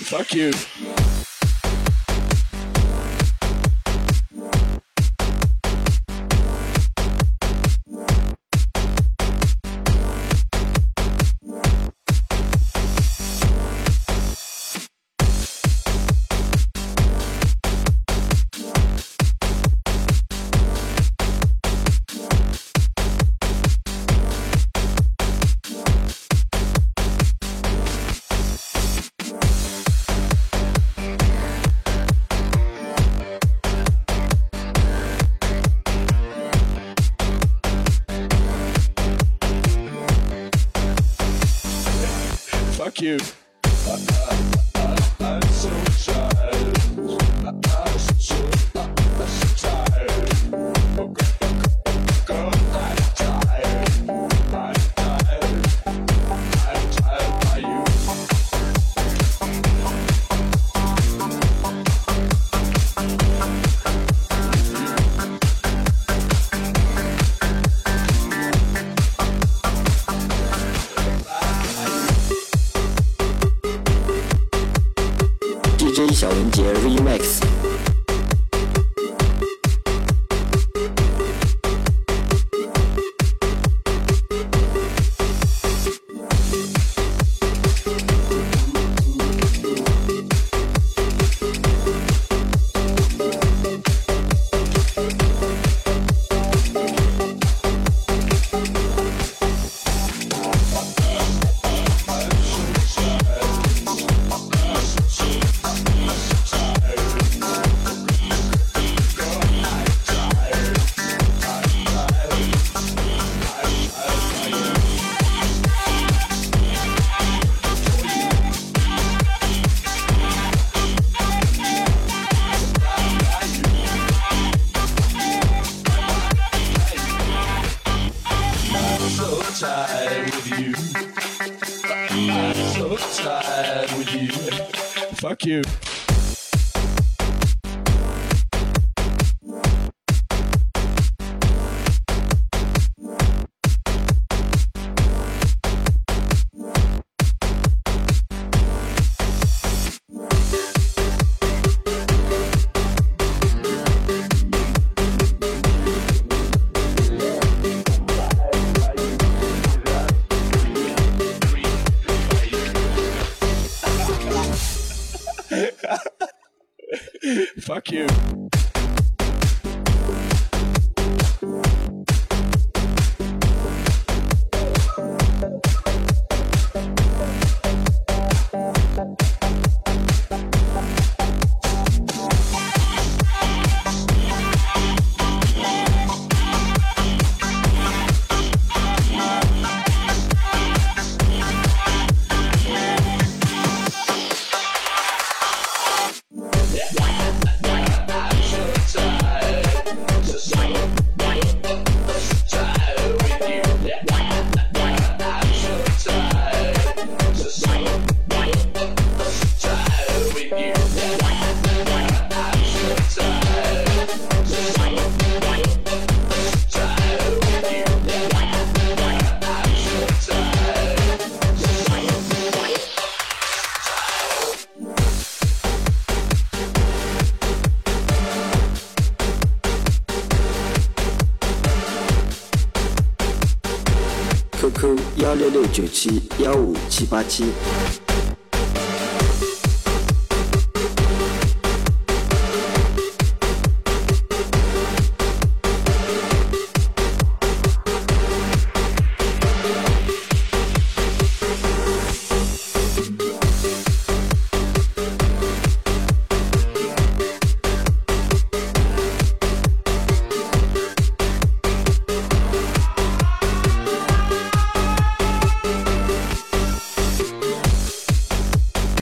Fuck you. You. I'm so tired. 小文杰 Remix。Tired with you. I'm so tired with you. Fuck you. Fuck you. 幺六六九七幺五七八七。